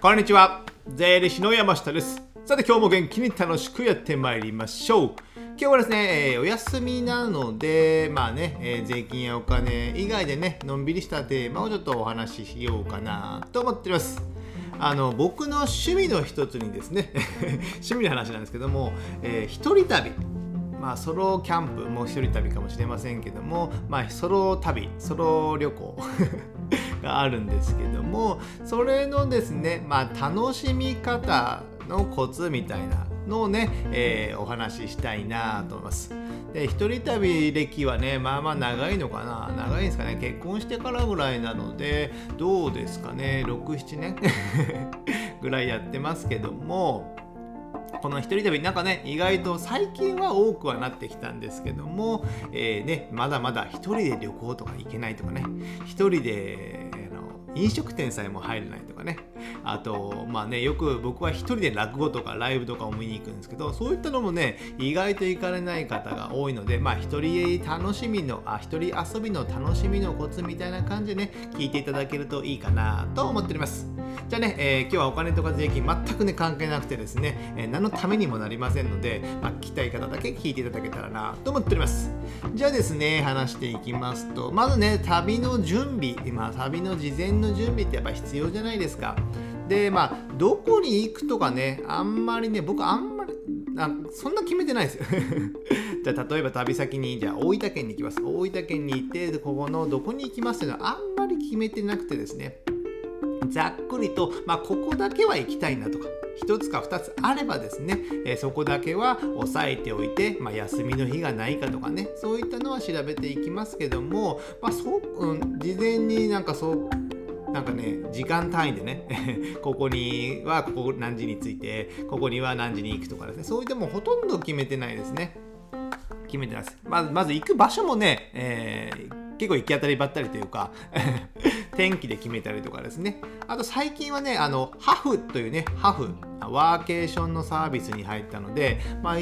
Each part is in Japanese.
こんにちは。税理士の山下です。さて今日も元気に楽しくやってまいりましょう。今日はですね、えーお休みなのでまあね、えー税金やお金以外でねのんびりしたテーマをちょっとお話ししようかなと思っております。あの僕の趣味の一つにですね 趣味の話なんですけども、えー一人旅。まあ、ソロキャンプもう一人旅かもしれませんけども、まあ、ソロ旅ソロ旅行。があるんですけどもそれのですね、まあ、楽しみ方のコツみたいなのをね、えーお話ししたいなと思います。で一人旅歴はねまあまあ長いのかな？長いんですかね？結婚してからぐらいなのでどうですかね？67年 ぐらいやってますけどもこの一人旅なんかね意外と最近は多くはなってきたんですけども、えーね、まだまだ一人で旅行とか行けないとかね一人で飲食店さえも入れないとかね。あとまあねよく僕は一人で落語とかライブとかを見に行くんですけどそういったのもね意外と行かれない方が多いのでまあ一人楽しみのあ一人遊びの楽しみのコツみたいな感じでね聞いていただけるといいかなと思っております。じゃあね、えー今日はお金とか税金全くね関係なくてですね、えー何のためにもなりませんので、まあ、聞きたい方だけ聞いていただけたらなと思っております。じゃあですね話していきますとまずね旅の準備まあ旅の事前の準備ってやっぱ必要じゃないですか。でまあどこに行くとかねあんまりね僕あんまりあそんな決めてないですよ。じゃあ例えば旅先にじゃあ大分県に行きます。大分県に行ってここのどこに行きますっていうのはあんまり決めてなくてですね。ざっくりと、まあ、ここだけは行きたいなとか1つか2つあればですね、えーそこだけは押さえておいて、まあ、休みの日がないかとかねそういったのは調べていきますけども、まあそううん、事前になんかそうなんかね時間単位でね ここにはここ何時に着いてここには何時に行くとかですね。そういったもうほとんど決めてないですね。決めてないです。まずまず行く場所もね、えー結構行き当たりばったりというか 天気で決めたりとかですね。あと最近はねあのハフというねハフワーケーションのサービスに入ったのでまあ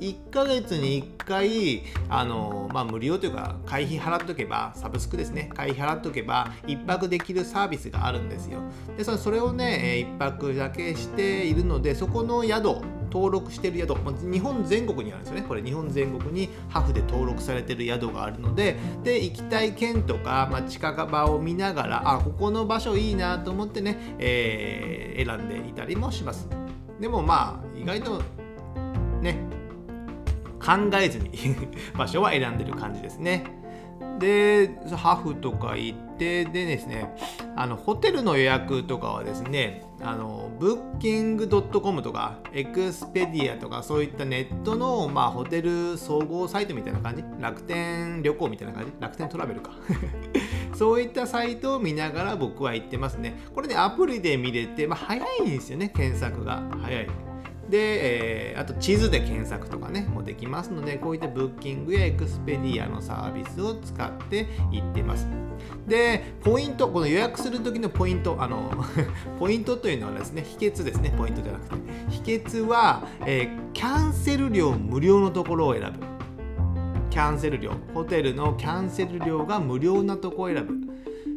1ヶ月に1回あの、まあ、無料というか会費払っとけばサブスクですね。会費払っとけば1泊できるサービスがあるんですよ。でそれそれをね1泊だけしているのでそこの宿登録してる宿日本全国にあるんですよね。これ日本全国にハフで登録されてる宿があるのでで行きたい県とか、まあ、近場を見ながらあここの場所いいなと思ってね、えー選んでいたりもします。でもまあ意外とね考えずに 場所は選んでる感じですね。でハフとか行ってでですねあのホテルの予約とかはですねあのブッキングドットコムとかエクスペディアとかそういったネットの、まあ、ホテル総合サイトみたいな感じ？楽天旅行みたいな感じ？楽天トラベルか。そういったサイトを見ながら僕は行ってますね。これねアプリで見れて、まあ、早いんですよね検索が。早い。で、えーあと地図で検索とかねもできますのでこういったブッキングやエクスペディアのサービスを使って行ってます。でポイントこの予約する時のポイントあの ポイントというのはですね秘訣ですね。ポイントじゃなくて。秘訣は、えーキャンセル料無料のところを選ぶ。キャンセル料。ホテルのキャンセル料が無料なとこを選ぶ。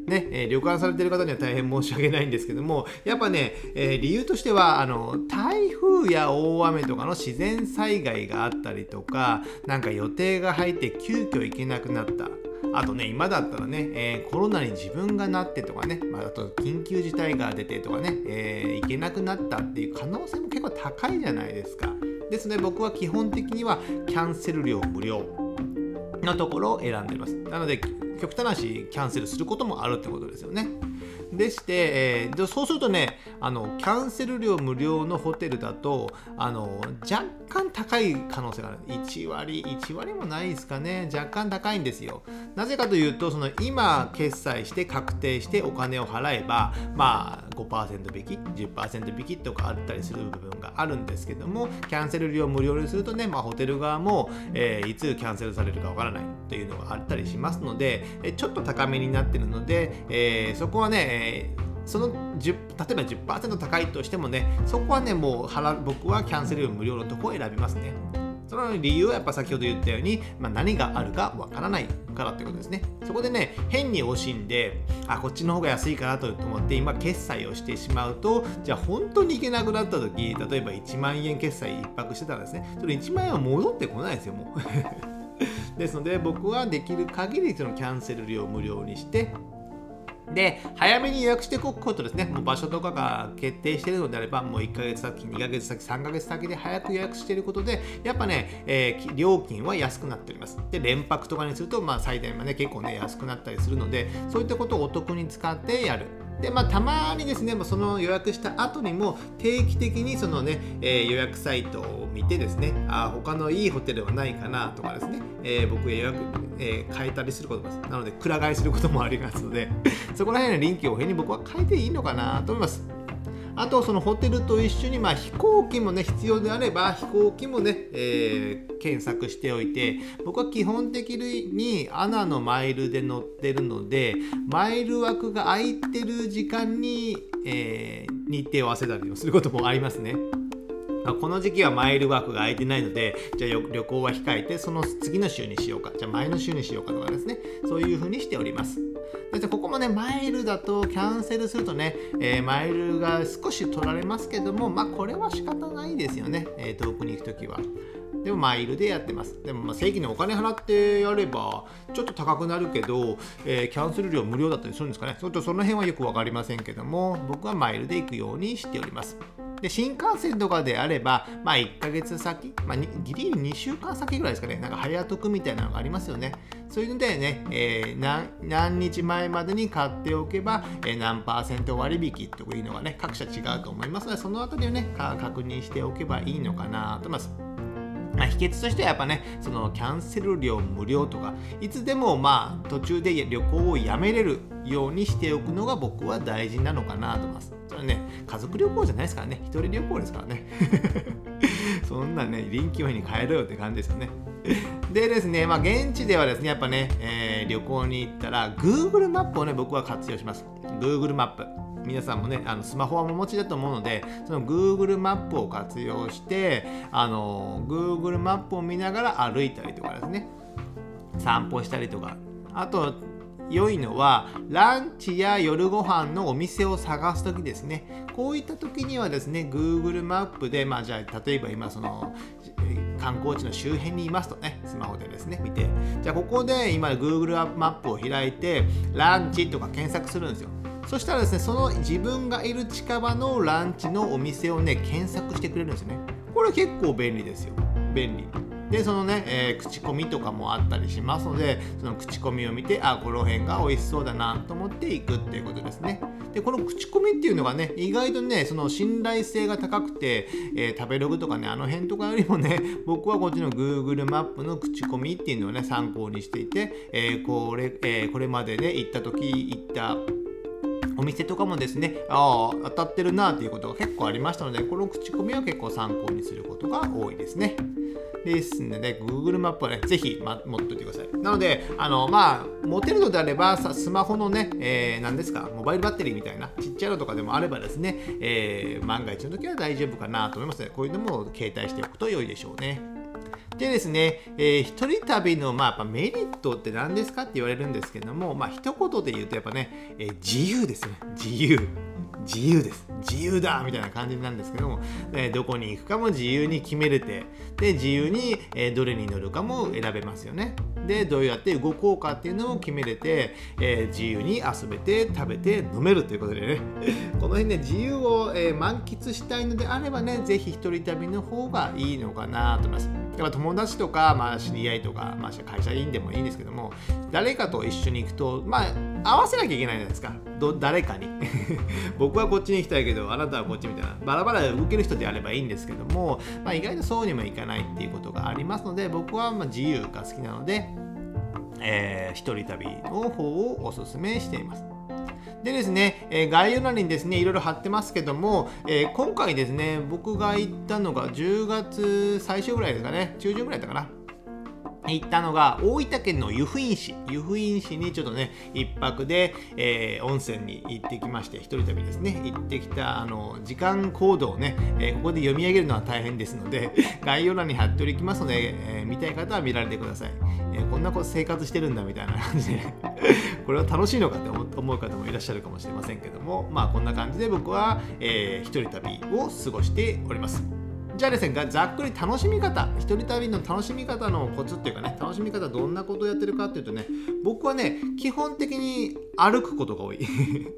ねえー旅館されてる方には大変申し訳ないんですけどもやっぱね、えー理由としてはあの台風や大雨とかの自然災害があったりとかなんか予定が入って急遽行けなくなったあとね、今だったらね、えーコロナに自分がなってとかね、まあ、あと緊急事態が出てとかね、えー行けなくなったっていう可能性も結構高いじゃないですか。ですので僕は基本的にはキャンセル料無料のところを選んでいます。なので、極端な話、キャンセルすることもあるってことですよね。でして、えーそうするとねあの、キャンセル料無料のホテルだとあの若干高い可能性がある。1割、1割もないですかね。若干高いんですよ。なぜかというと、その今決済して確定してお金を払えば、まあ5%引き、10%引きとかあったりする部分があるんですけども、キャンセル料無料にするとね、まあ、ホテル側も、えーいつキャンセルされるかわからないというのがあったりしますので、ちょっと高めになってるので、えーそこはね、えーその10例えば10%高いとしてもねそこはねもう払僕はキャンセル料無料のとこを選びますね。その理由はやっぱ先ほど言ったように、まあ、何があるかわからないからってことですね。そこでね変に惜しんであこっちの方が安いかなと思って今決済をしてしまうとじゃあ本当に行けなくなった時例えば1万円決済1泊してたらですね。それ1万円は戻ってこないですよもう。ですので僕はできる限りそのキャンセル料無料にしてで、早めに予約しておくことですね。もう場所とかが決定しているのであれば、もう1ヶ月先、2ヶ月先、3ヶ月先で早く予約していることで、やっぱね、えー、料金は安くなっております。で、連泊とかにすると、まあ、最大まで、結構ね、安くなったりするので、そういったことをお得に使ってやる。でまあ、たまにですね、その予約した後にも定期的にそのね、えー、予約サイトを見てですね、あ他のいいホテルはないかなとかですね、えー、僕予約、えー、変えたりすることもなので、くら替えすることもありますので、そこら辺の臨機応変に僕は変えていいのかなと思います。あとそのホテルと一緒に、まあ、飛行機もね必要であれば飛行機もね、えー、検索しておいて僕は基本的にアナのマイルで乗ってるのでマイル枠が空いてる時間に、えー、日程を合わせたりすることもありますね。この時期はマイル枠が空いてないので、じゃあ旅行は控えて、その次の週にしようか、じゃあ前の週にしようかとかですね、そういうふうにしております。でここもね、マイルだとキャンセルするとね、えー、マイルが少し取られますけども、まあこれは仕方ないですよね、えー、遠くに行くときは。でもマイルでやってます。でもまあ正規にお金払ってやればちょっと高くなるけど、えー、キャンセル料無料だったりするんですかね。ちょっとその辺はよく分かりませんけども、僕はマイルで行くようにしております。で新幹線とかであれば、まあ、1ヶ月先、まあ、ギリギリ2週間先ぐらいですかね、なんか早得みたいなのがありますよね。そういうのでね、えー、何何日前までに買っておけば、えー、何パーセント割引というのがね、各社違うと思いますので、そのあたりをね、確認しておけばいいのかなと思います。まあ、秘訣としてはやっぱね、そのキャンセル料無料とか、いつでもまあ途中で旅行をやめれるようにしておくのが僕は大事なのかなと思います。それね、家族旅行じゃないですからね、一人旅行ですからね。そんなね、臨機応変に帰ろうよって感じですよね。でですね、まあ、現地ではですね、やっぱね、えー、旅行に行ったら、Google マップをね、僕は活用します。Google マップ。皆さんもね、あのスマホはお持ちだと思うので、その Google マップを活用して、あの Google マップを見ながら歩いたりとかですね、散歩したりとか、あと、良いのはランチや夜ご飯のお店を探す時ですね。こういった時にはですね Google マップでまあじゃあ例えば今その観光地の周辺にいますとねスマホでですね見て。じゃあここで今 Google マップを開いてランチとか検索するんですよ。そしたらですねその自分がいる近場のランチのお店をね検索してくれるんですよね。これ結構便利ですよ。便利。でそのね、えー、口コミとかもあったりしますのでその口コミを見てあこの辺が美味しそうだなと思っていくっていうことですねでこの口コミっていうのがね意外とねその信頼性が高くて、えー、食べログとかねあの辺とかよりもね 僕はこっちの Google マップの口コミっていうのをね参考にしていて、えー、これえー、これまでね行った時行ったお店とかもですね、ああ、当たってるなっていうことが結構ありましたので、この口コミは結構参考にすることが多いですね。ですので、Google マップはね、ぜひ、ま、持っといてください。なので、あの、まあ、持てるのであれば、さスマホのね、えー、何ですか、モバイルバッテリーみたいな、ちっちゃいのとかでもあればですね、えー、万が一の時は大丈夫かなと思いますので、こういうのも携帯しておくと良いでしょうね。でですね、えー、一人旅の、まあ、やっぱメリットって何ですかって言われるんですけども、まあ、一言で言うとやっぱね、えー、自由ですね。自由。自由です。自由だみたいな感じなんですけども、えどこに行くかも自由に決めれて、で、自由に、えどれに乗るかも選べますよね。で、どうやって動こうかっていうのを決めれて、え、自由に遊べて、食べて、飲めるということでね、この辺ね、自由を、え、満喫したいのであればね、ぜひ一人旅の方がいいのかなと思います。やっぱ友達とか、まあ、知り合いとか、まあ、会社員でもいいんですけども、誰かと一緒に行くと、まあ、合わせなきゃいけないじゃないですか。ど誰かに。僕はこっちに行きたいけど、あなたはこっちみたいな。バラバラで動ける人であればいいんですけども、まあ、意外とそうにもいかないっていうことがありますので、僕はま自由が好きなので、えー、一人旅の方をおすすめしています。でですね、えー、概要欄にですね、いろいろ貼ってますけども、えー、今回ですね、僕が行ったのが10月最初ぐらいですかね、中旬ぐらいだったかな。行ったのが大分県の湯布院市。湯布院市にちょっとね一泊で、えー、温泉に行ってきまして一人旅ですね。行ってきたあの時間行動をね、えー、ここで読み上げるのは大変ですので 概要欄に貼っておきますので、えー、見たい方は見られてください、えこんな生活してるんだみたいな感じで これは楽しいのかって思う方もいらっしゃるかもしれませんけどもまあこんな感じで僕は、えー、一人旅を過ごしております。じゃあですね、ざっくり楽しみ方、一人旅の楽しみ方のコツっていうかね、楽しみ方どんなことをやってるかっていうとね、僕はね、基本的に歩くことが多い。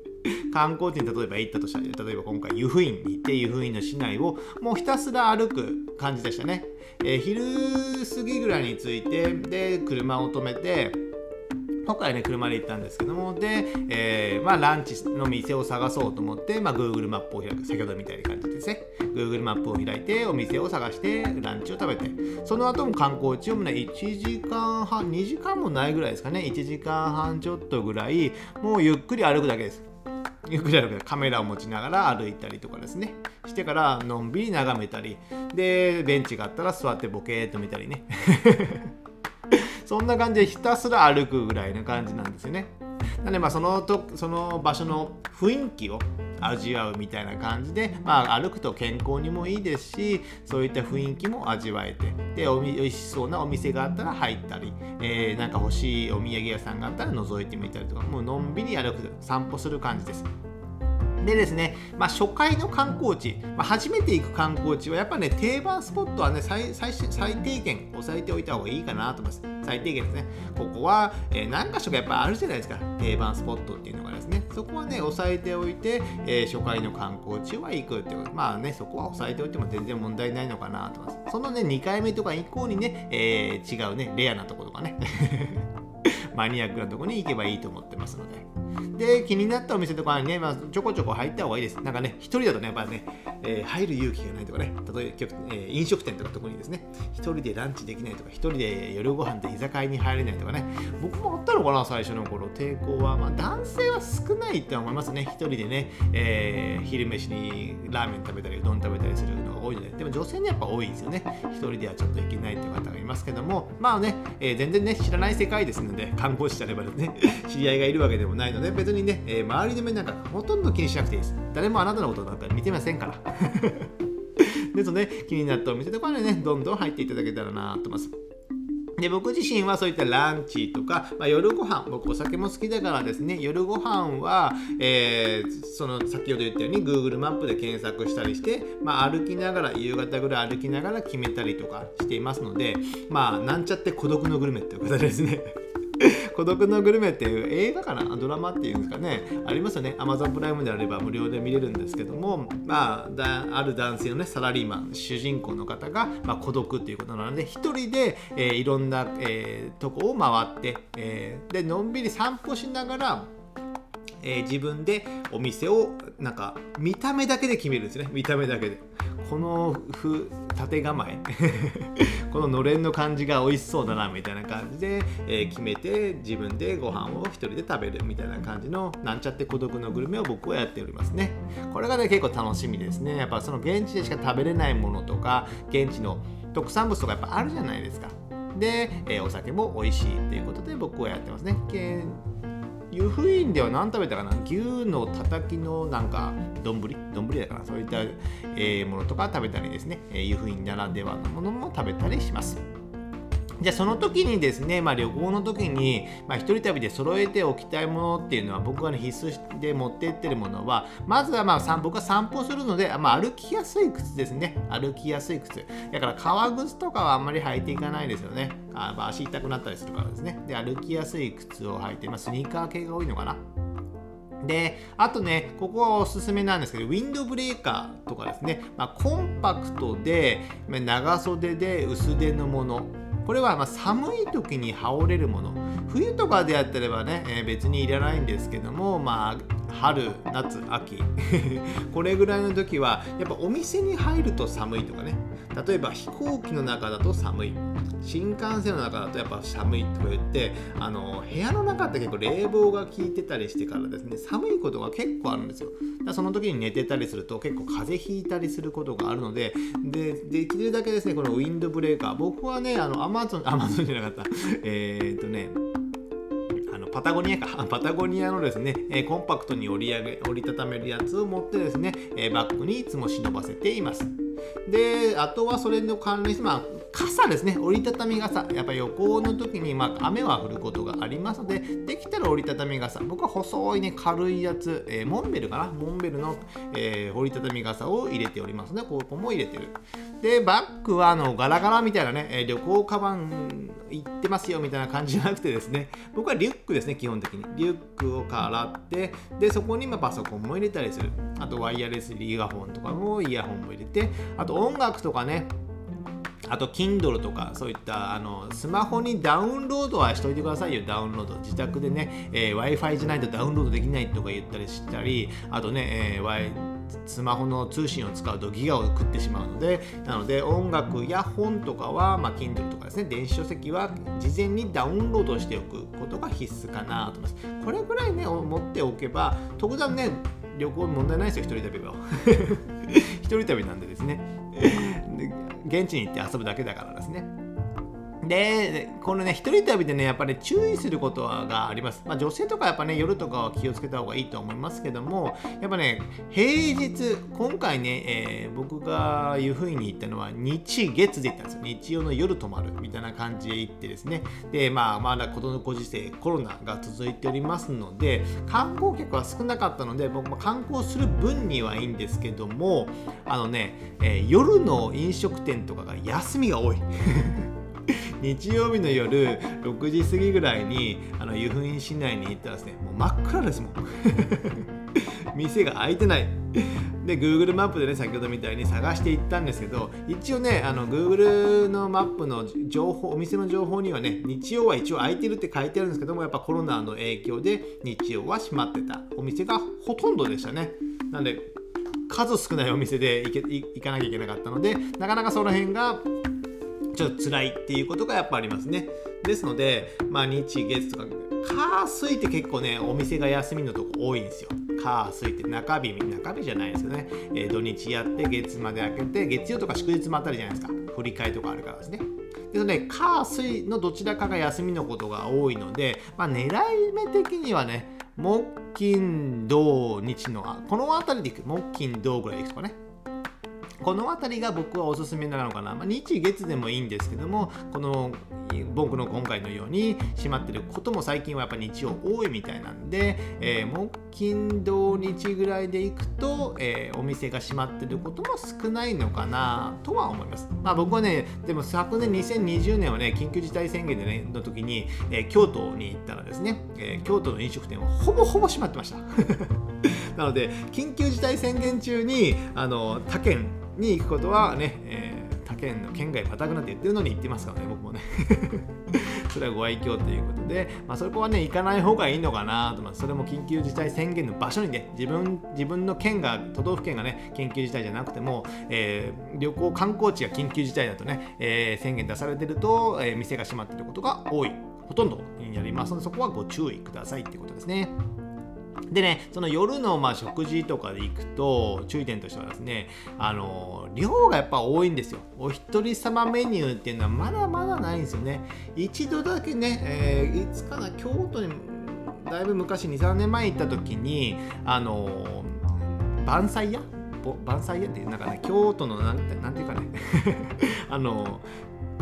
観光地に例えば行ったとしたら、例えば今回湯布院に行って湯布院の市内をもうひたすら歩く感じでしたね。えー、昼過ぎぐらいに着いて、で、車を止めて、今回ね、車で行ったんですけども、で、えー、まあ、ランチの店を探そうと思って、まあ、Google マップを開く、先ほどみたいな感じですね。Google マップを開いて、お店を探して、ランチを食べて、その後も観光地をね、1時間半、2時間もないぐらいですかね、1時間半ちょっとぐらい、もうゆっくり歩くだけです。ゆっくり歩くカメラを持ちながら歩いたりとかですね。してからのんびり眺めたり。でベンチがあったら座ってボケーっと見たりね。そんな感じでひたすら歩くぐらいな感じなんですよね。なのでまあそのとその場所の雰囲気を味わうみたいな感じで、まあ、歩くと健康にもいいですしそういった雰囲気も味わえてでおいしそうなお店があったら入ったり、えー、なんか欲しいお土産屋さんがあったら覗いてみたりとかもうのんびり歩く散歩する感じです。でですね、まあ、初回の観光地、まあ、初めて行く観光地はやっぱね定番スポットはね最最最低限押さえておいた方がいいかなと思います。最低限ですね。ここは、えー、何箇所かやっぱあるじゃないですか。定番スポットっていうのがですね。そこはね押さえておいて、えー、初回の観光地は行くっていうまあねそこは押さえておいても全然問題ないのかなと思います。そのね2回目とか以降にね、えー、違うねレアなところとかね。マニアックなところに行けばいいと思ってますので。で、気になったお店とかにね、まあ、ちょこちょこ入った方がいいです。なんかね、一人だとね、やっぱね、えー、入る勇気がないとかね、例えば、えー、飲食店とか特にですね、一人でランチできないとか、一人で夜ご飯で居酒屋に入れないとかね、僕もあったのかな、最初の頃、抵抗は。まあ、男性は少ないって思いますね。一人でね、えー、昼飯にラーメン食べたり、うどん食べたりするのが多いので、でも女性にやっぱ多いですよね。一人ではちょっといけないっていう方がいますけども、まあね、えー、全然ね、知らない世界ですので、看護師であればね、知り合いがいるわけでもないので、ね別にね、えー、周りの目なんかほとんど気にしなくていいです。誰もあなたのことなんか見てませんから。ですので、気になったお店とかにね、どんどん入っていただけたらなと思います。で僕自身はそういったランチとか、まあ、夜ご飯僕お酒も好きだからですね夜ご飯は、えー、その先ほど言ったように Google マップで検索したりして、まあ、歩きながら夕方ぐらい歩きながら決めたりとかしていますのでまあなんちゃって孤独のグルメっていう形ですね孤独のグルメっていう映画かな？ドラマっていうんですかね？ありますよね。Amazon プライムであれば無料で見れるんですけどもまあある男性のねサラリーマン主人公の方が、まあ、孤独っていうことなので一人で、えー、いろんな、えー、とこを回って、えー、でのんびり散歩しながらえー、自分でお店をなんか見た目だけで決めるんですね。見た目だけで。このふ縦構え。こののれんの感じが美味しそうだなみたいな感じで、えー、決めて自分でご飯を一人で食べるみたいな感じのなんちゃって孤独のグルメを僕はやっておりますね。これがね結構楽しみですね。やっぱその現地でしか食べれないものとか現地の特産物とかやっぱあるじゃないですか。で、えー、お酒も美味しいということで僕はやってますね。湯布院では何食べたかな？牛のたたきのなんか丼？丼だからそういった、えー、ものとか食べたりですね、湯布院ならではのものも食べたりします。じゃあその時にですね、まあ、旅行の時に、まあ、一人旅で揃えておきたいものっていうのは僕が、ね、必須で持ってってるものはまずはまあ僕は散歩するので、まあ、歩きやすい靴ですね。歩きやすい靴。だから革靴とかはあんまり履いていかないですよね。あ、足痛くなったりするからですね。で歩きやすい靴を履いて、まあ、スニーカー系が多いのかな。で、あとね、ここはおすすめなんですけど、ウィンドブレーカーとかですね、まあ、コンパクトで、長袖で薄手のもの、これはま寒い時に羽織れるもの。冬とかであったればね、えー、別にいらないんですけどもまあ春夏秋。これぐらいの時はやっぱお店に入ると寒いとかね。例えば飛行機の中だと寒い。新幹線の中だとやっぱ寒いとか言ってあの部屋の中って結構冷房が効いてたりしてからですね寒いことが結構あるんですよ。だその時に寝てたりすると結構風邪ひいたりすることがあるのででできるだけですねこのウィンドブレーカー。僕はねあのアマゾンアマゾンじゃなかった。え、っとねパタゴニアか、パタゴニアのですね、えコンパクトに折り上げ、折りたためるやつを持ってですね、えバッグにいつも忍ばせています。で、あとはそれの関連して、まあ、傘ですね、折りたたみ傘。やっぱり旅行の時に、まあ、雨は降ることがありますので、できたら折りたたみ傘。僕は細いね、軽いやつ、えー、モンベルかなモンベルの、えー、折りたたみ傘を入れておりますね。ここも入れてる。で、バッグは、あの、ガラガラみたいなね、旅行カバン行ってますよみたいな感じじゃなくてですね、僕はリュックですね、基本的に。リュックをからって、で、そこにまパソコンも入れたりする。あと、ワイヤレスイヤホンとかもイヤホンも入れて、あと音楽とかね、あと Kindle とかそういったあのスマホにダウンロードはしといてくださいよダウンロード自宅でね、えー、Wi-Fi じゃないとダウンロードできないとか言ったりしたりあとね、えー、スマホの通信を使うとギガを食ってしまうのでなので音楽や本とかは、まあ、Kindle とかですね電子書籍は事前にダウンロードしておくことが必須かなと思います。これぐらいね持っておけば特段ね旅行問題ないですよ一人旅は。一人旅なんでですね。現地に行って遊ぶだけだからですね。で、このね、一人旅でね、やっぱり注意することがあります。まあ、女性とかやっぱね、夜とかは気をつけた方がいいと思いますけども、やっぱね、平日、今回ね、えー、僕が湯布院に行ったのは日月で行ったんですよ。日曜の夜泊まるみたいな感じで行ってですね。で、まあ、まだことのご時世、コロナが続いておりますので、観光客は少なかったので、僕も観光する分にはいいんですけども、あのね、えー、夜の飲食店とかが休みが多い。日曜日の夜6時過ぎぐらいにあの湯布院市内に行ったらですねもう真っ暗ですもん。店が開いてない。で Google マップでね先ほどみたいに探していったんですけど一応ねあの Google のマップの情報お店の情報にはね日曜は一応開いてるって書いてあるんですけどもやっぱコロナの影響で日曜は閉まってた。お店がほとんどでしたね。なんで数少ないお店で行け行かなきゃいけなかったのでなかなかその辺がちょっと辛いっていうことがやっぱありますね。ですので、まあ、日月とか、火水って結構ね、お店が休みのとこ多いんですよ。火水って中日、中日じゃないですよね。えー、土日やって月まで開けて、月曜とか祝日もあったりじゃないですか。振り替えとかあるからですね。ですので、火水のどちらかが休みのことが多いので、まあ、狙い目的にはね、木金土日の、この辺りでいく、木金土ぐらいいくとかね。この辺りが僕はおすすめなのかな、まあ、日月でもいいんですけどもこの僕の今回のように閉まってることも最近はやっぱ日曜多いみたいなんで、えー、木金土日ぐらいで行くと、えー、お店が閉まってることも少ないのかなとは思います。まあ僕はね、でも昨年2020年はね、緊急事態宣言でね、の時に、えー、京都に行ったらですね、えー、京都の飲食店はほぼほぼ閉まってました。なので、緊急事態宣言中に、あの、他県に行くことはね、えー他県の県外またくなって言ってるのに行ってますからね、僕もね。それはご愛嬌ということで、まあ、そこはね、行かない方がいいのかなとます。それも緊急事態宣言の場所にね、自分自分の県が、都道府県がね、緊急事態じゃなくても、えー、旅行、観光地が緊急事態だとね、えー、宣言出されてると、えー、店が閉まってることが多い。ほとんどになりますので、そこはご注意くださいということですね。でね、その夜のまあ食事とかで行くと、注意点としてはですね、あの、量がやっぱ多いんですよ。お一人様メニューっていうのはまだまだないんですよね。一度だけね、えー、いつかな、京都に、だいぶ昔、2、3年前行った時に、あの、晩祭屋？晩祭屋っていう、なんかね、京都のなんて、なんていうかね、あの、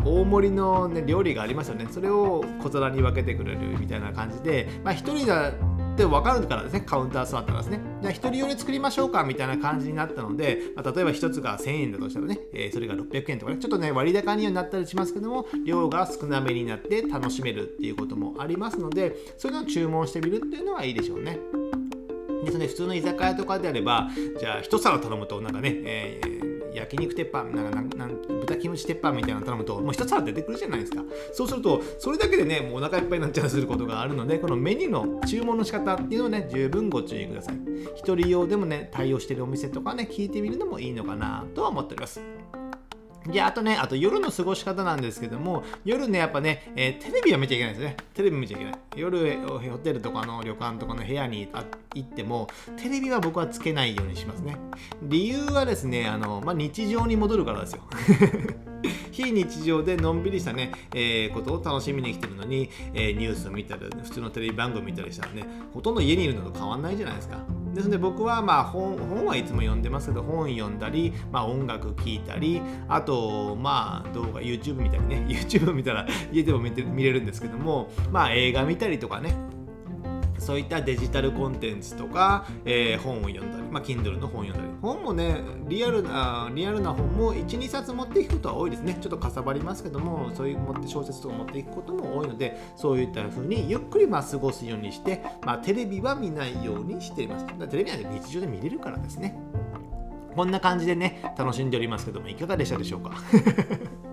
大盛りの、ね、料理がありますよね。それを小皿に分けてくれるみたいな感じで、まあ、1人だって分かるからですね、カウンター座ったらですね。じゃあ、1人用で作りましょうかみたいな感じになったので、まあ、例えば1つが1000円だとしたらね、えー、それが600円とかね、ちょっとね、割高にはなったりしますけども、量が少なめになって楽しめるっていうこともありますので、そういうのを注文してみるっていうのはいいでしょうね。ですね、普通の居酒屋とかであれば、じゃあ1皿頼むとなんかね、えー焼肉鉄板なんかなん豚キムチ鉄板みたいなの頼むともう一皿出てくるじゃないですか。そうするとそれだけでねもうお腹いっぱいになっちゃうすることがあるのでこのメニューの注文の仕方っていうのをね十分ご注意ください。一人用でもね対応してるお店とかね聞いてみるのもいいのかなとは思っております。で、あとね、あと夜の過ごし方なんですけども、夜ね、やっぱね、えー、テレビは見ちゃいけないですね。テレビ見ちゃいけない。夜、ホテルとかの旅館とかの部屋に行っても、テレビは僕はつけないようにしますね。理由はですね、あの、まあ、日常に戻るからですよ。非日常でのんびりしたね、えー、ことを楽しみに来てるのに、えー、ニュースを見たり、普通のテレビ番組見たりしたらね、ほとんど家にいるのと変わんないじゃないですか。ですので僕はまあ本本はいつも読んでますけど本読んだり、まあ、音楽聴いたりあとまあ動画 YouTube 見たりね。YouTube 見たら家でも見て見れるんですけどもまあ映画見たりとかね。そういったデジタルコンテンツとか、えー、本を読んだり、まあ、Kindle の本を読んだり、本もね、リアルな、リアルな本も1、2冊持っていくことは多いですね。ちょっとかさばりますけども、そういう持って小説とか持っていくことも多いので、そういった風にゆっくりまあ過ごすようにして、まあ、テレビは見ないようにしています。テレビは日常で見れるからですね。こんな感じでね、楽しんでおりますけども、いかがでしたでしょうか？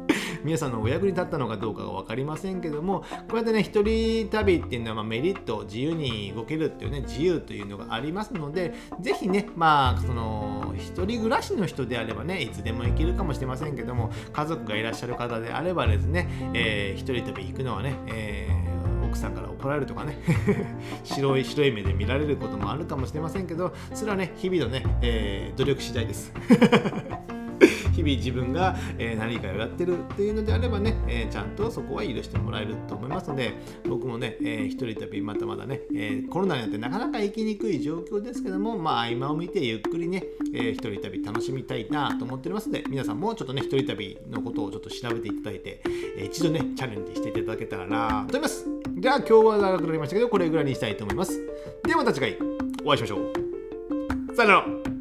皆さんのお役に立ったのかどうかが分かりませんけどもこうやってね一人旅っていうのはまメリット自由に動けるっていうね自由というのがありますので是非ねまあその一人暮らしの人であればねいつでも行けるかもしれませんけども家族がいらっしゃる方であればですね、えー、一人旅行くのはね、えー、奥さんから怒られるとかね 白い白い目で見られることもあるかもしれませんけどそれはね日々のね、えー、努力次第です。々自分が、え何かをやってるっていうのであればね、えちゃんとそこは許してもらえると思いますので僕もね、えー、一人旅またまだね、えコロナによってなかなか行きにくい状況ですけどもまあ合間を見てゆっくりね、えー、一人旅楽しみたいなと思っておりますので皆さんもちょっとね一人旅のことをちょっと調べていただいて、え一度ねチャレンジしていただけたらなと思います。じゃあ今日は長くなりましたけどこれぐらいにしたいと思います。ではまた次回お会いしましょう。さよなら。